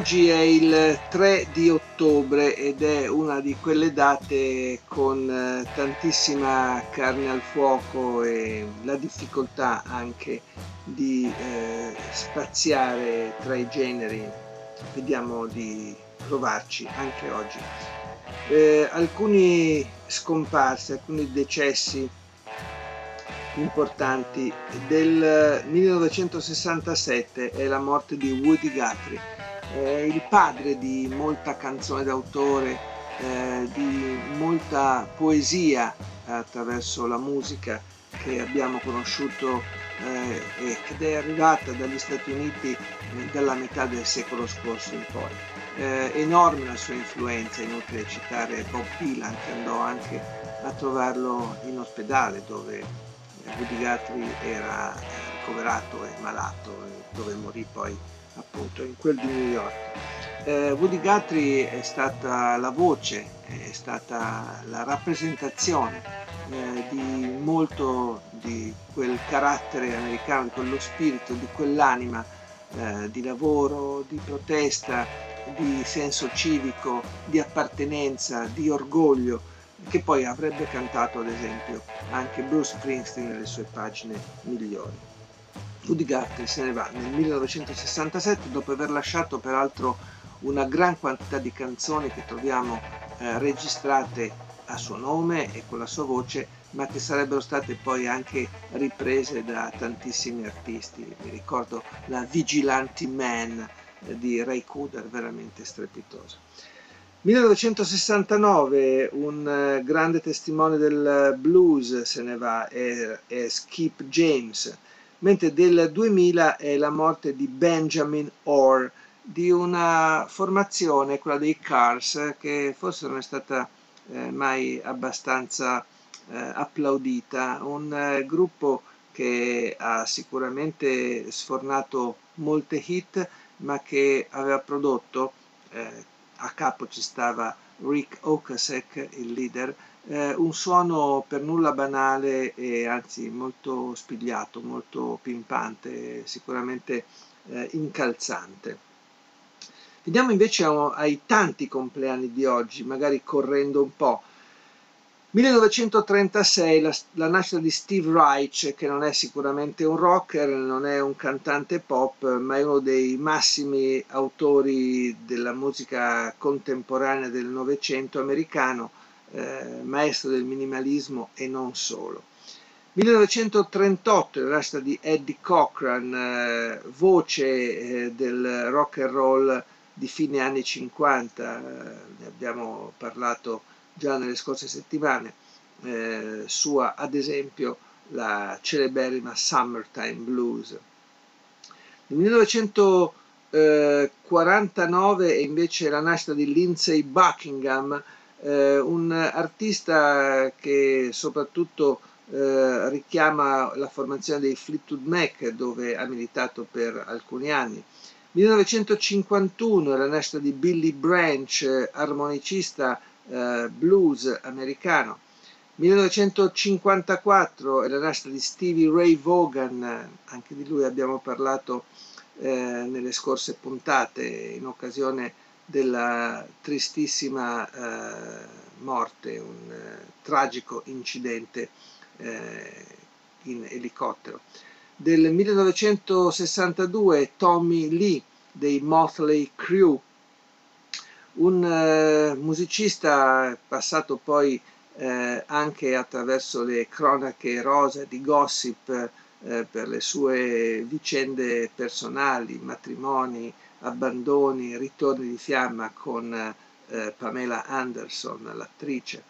Oggi è il 3 di ottobre ed è una di quelle date con eh, tantissima carne al fuoco e la difficoltà anche di eh, spaziare tra i generi. Vediamo di provarci anche oggi. Eh, alcuni scomparsi, alcuni decessi importanti del 1967 è la morte di Woody Guthrie eh, il padre di molta canzone d'autore, eh, di molta poesia attraverso la musica che abbiamo conosciuto eh, e è arrivata dagli Stati Uniti eh, dalla metà del secolo scorso in poi. Eh, enorme la sua influenza, inutile citare Bob Dylan che andò anche a trovarlo in ospedale dove Woody Guthrie era ricoverato e malato, dove morì poi appunto in quel di New York. Eh, Woody Guthrie è stata la voce, è stata la rappresentazione eh, di molto di quel carattere americano, di quello spirito, di quell'anima eh, di lavoro, di protesta, di senso civico, di appartenenza, di orgoglio, che poi avrebbe cantato ad esempio anche Bruce Springsteen nelle sue pagine migliori. Woody Guthrie se ne va nel 1967 dopo aver lasciato peraltro una gran quantità di canzoni che troviamo eh, registrate a suo nome e con la sua voce, ma che sarebbero state poi anche riprese da tantissimi artisti. Mi ricordo la Vigilante Man eh, di Ray Cooder, veramente strepitosa. 1969, un eh, grande testimone del blues se ne va, è, è Skip James mentre del 2000 è la morte di Benjamin Orr, di una formazione, quella dei Cars, che forse non è stata eh, mai abbastanza eh, applaudita, un eh, gruppo che ha sicuramente sfornato molte hit, ma che aveva prodotto, eh, a capo ci stava Rick Okasek, il leader, eh, un suono per nulla banale e anzi molto spigliato, molto pimpante, sicuramente eh, incalzante. Vediamo invece ai tanti compleanni di oggi, magari correndo un po'. 1936, la, la, nascita di Steve Reich, che non è sicuramente un rocker, non è un cantante pop, ma è uno dei massimi autori della musica contemporanea del Novecento americano eh, maestro del minimalismo e non solo. 1938 la nascita di Eddie Cochran, eh, voce eh, del rock and roll di fine anni 50, eh, ne abbiamo parlato già nelle scorse settimane, eh, sua ad esempio la celeberrima Summertime Blues. Nel 1949 è invece la nascita di Lindsay Buckingham, eh, un artista che soprattutto eh, richiama la formazione dei Fleetwood Mac dove ha militato per alcuni anni. 1951 è la nascita di Billy Branch, armonicista eh, blues americano. 1954 è la nascita di Stevie Ray Vaughan, anche di lui abbiamo parlato eh, nelle scorse puntate in occasione della tristissima eh, morte, un eh, tragico incidente eh, in elicottero. Del 1962 Tommy Lee dei Motley Crew, un eh, musicista passato poi eh, anche attraverso le cronache rosa di gossip eh, per le sue vicende personali, matrimoni, abbandoni, ritorni di fiamma con eh, Pamela Anderson, l'attrice.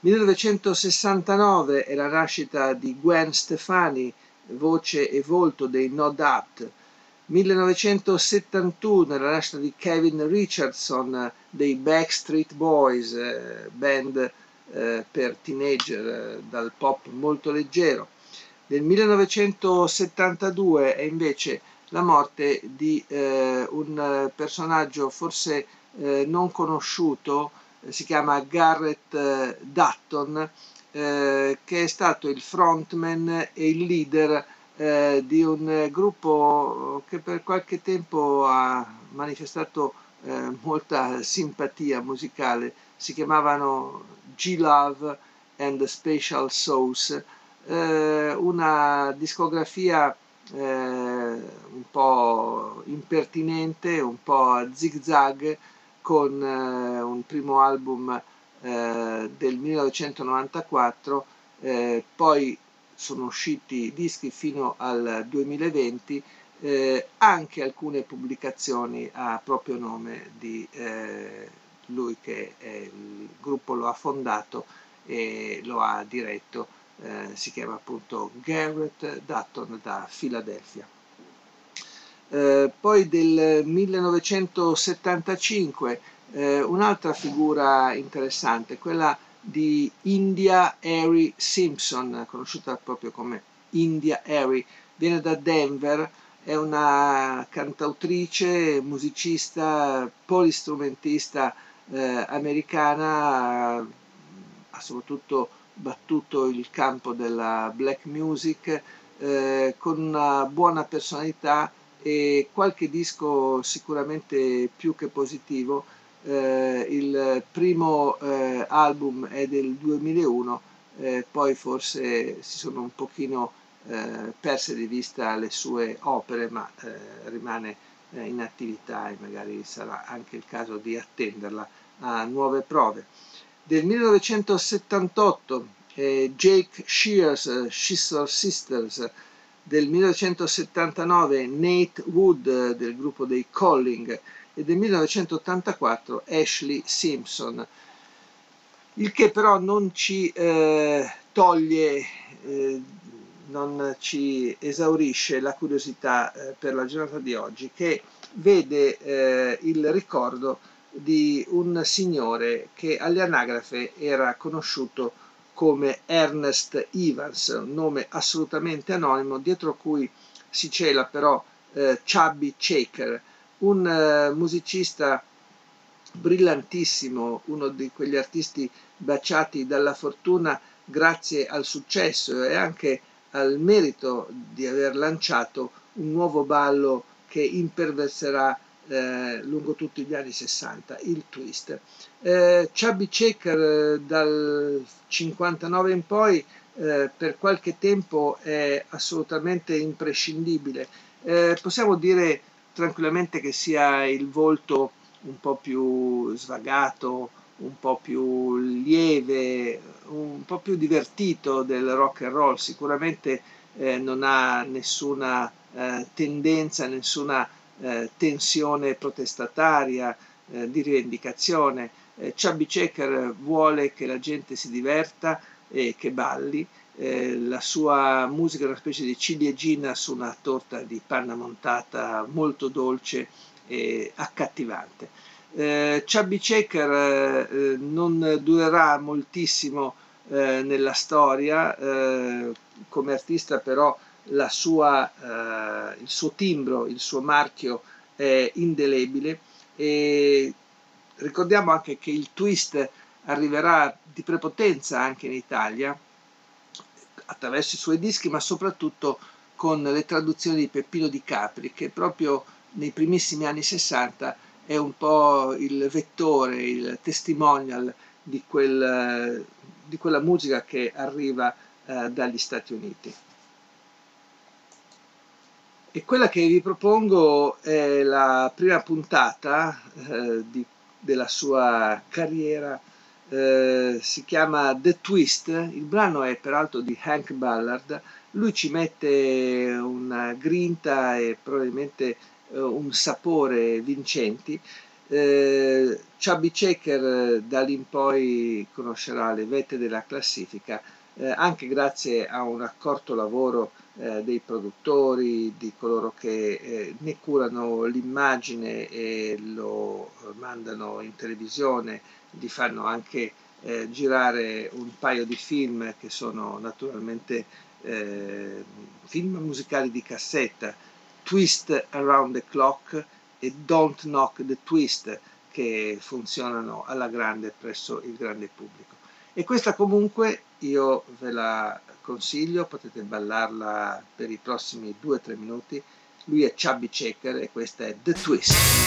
1969 è la nascita di Gwen Stefani, voce e volto dei No Doubt. 1971 la nascita di Kevin Richardson dei Backstreet Boys, eh, band eh, per teenager eh, dal pop molto leggero. Nel 1972 è invece la morte di un personaggio forse non conosciuto, si chiama Garrett Dutton, che è stato il frontman e il leader di un gruppo che per qualche tempo ha manifestato molta simpatia musicale, si chiamavano G-Love and the Special Sauce, eh, una discografia eh, un po' impertinente, un po' a zig zag, con eh, un primo album eh, del 1994, eh, poi sono usciti dischi fino al 2020, eh, anche alcune pubblicazioni a proprio nome di lui che il gruppo lo ha fondato e lo ha diretto, eh, si chiama appunto Garrett Dutton da Filadelfia. Eh, poi del 1975 eh, un'altra figura interessante, quella di India Harry Simpson, conosciuta proprio come India Harry, viene da Denver, è una cantautrice, musicista, polistrumentista eh, americana ha soprattutto battuto il campo della black music eh, con una buona personalità e qualche disco sicuramente più che positivo. Eh, il primo eh, album è del 2001, eh, poi forse si sono un pochino eh, perse di vista le sue opere, ma rimane eh, in attività e magari sarà anche il caso di attenderla a nuove prove. Del 1978 eh, Jake Shears, Scissor Sisters, del 1979 Nate Wood del gruppo dei Calling e del 1984 Ashley Simpson. Il che però non ci eh, toglie eh, non ci esaurisce la curiosità eh, per la giornata di oggi che vede eh, il ricordo di un signore che alle anagrafe era conosciuto come Ernest Evans, un nome assolutamente anonimo, dietro cui si cela però eh, Chubby Shaker, un eh, musicista brillantissimo, uno di quegli artisti baciati dalla fortuna grazie al successo e anche al merito di aver lanciato un nuovo ballo che imperverserà eh, lungo tutti gli anni 60, il twist. Eh, Chubby Checker eh, dal 59 in poi eh, per qualche tempo è assolutamente imprescindibile. Eh, possiamo dire tranquillamente che sia il volto un po' più svagato, un po' più lieve, un po' più divertito del rock and roll, sicuramente eh, non ha nessuna eh, tendenza, nessuna eh, tensione protestataria, eh, di rivendicazione. Eh, Chubby Checker vuole che la gente si diverta e che balli. Eh, la sua musica è una specie di ciliegina su una torta di panna montata molto dolce e accattivante. Eh, Chubby Checker eh, non durerà moltissimo eh, nella storia, eh, come artista però sua, eh, il suo timbro, il suo marchio è indelebile e ricordiamo anche che il twist arriverà di prepotenza anche in Italia attraverso i suoi dischi, ma soprattutto con le traduzioni di Peppino Di Capri, che proprio nei primissimi anni 60 è un po' il vettore, il testimonial di, quel, di quella musica che arriva eh, dagli Stati Uniti. E quella che vi propongo è la prima puntata eh, di, della sua carriera, eh, si chiama The Twist, il brano è peraltro di Hank Ballard, lui ci mette una grinta e probabilmente eh, un sapore vincenti. Eh, Chubby Checker eh, da lì in poi conoscerà le vette della classifica, eh, anche grazie a un accorto lavoro eh, dei produttori, di coloro che eh, ne curano l'immagine e lo mandano in televisione, gli fanno anche eh, girare un paio di film che sono naturalmente eh, film musicali di cassetta, Twist Around the Clock e Don't Knock the Twist, che funzionano alla grande presso il grande pubblico. E questa comunque io ve la consiglio, potete ballarla per i prossimi 2-3 minuti. Lui è Chubby Checker e questa è The Twist.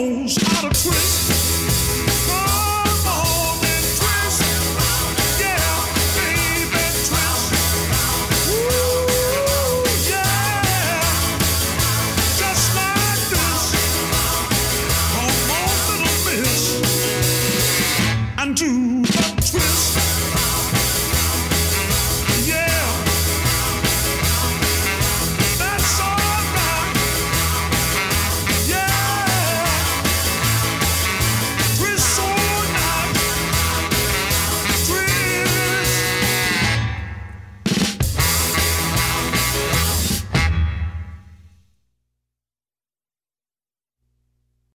own shot of drink.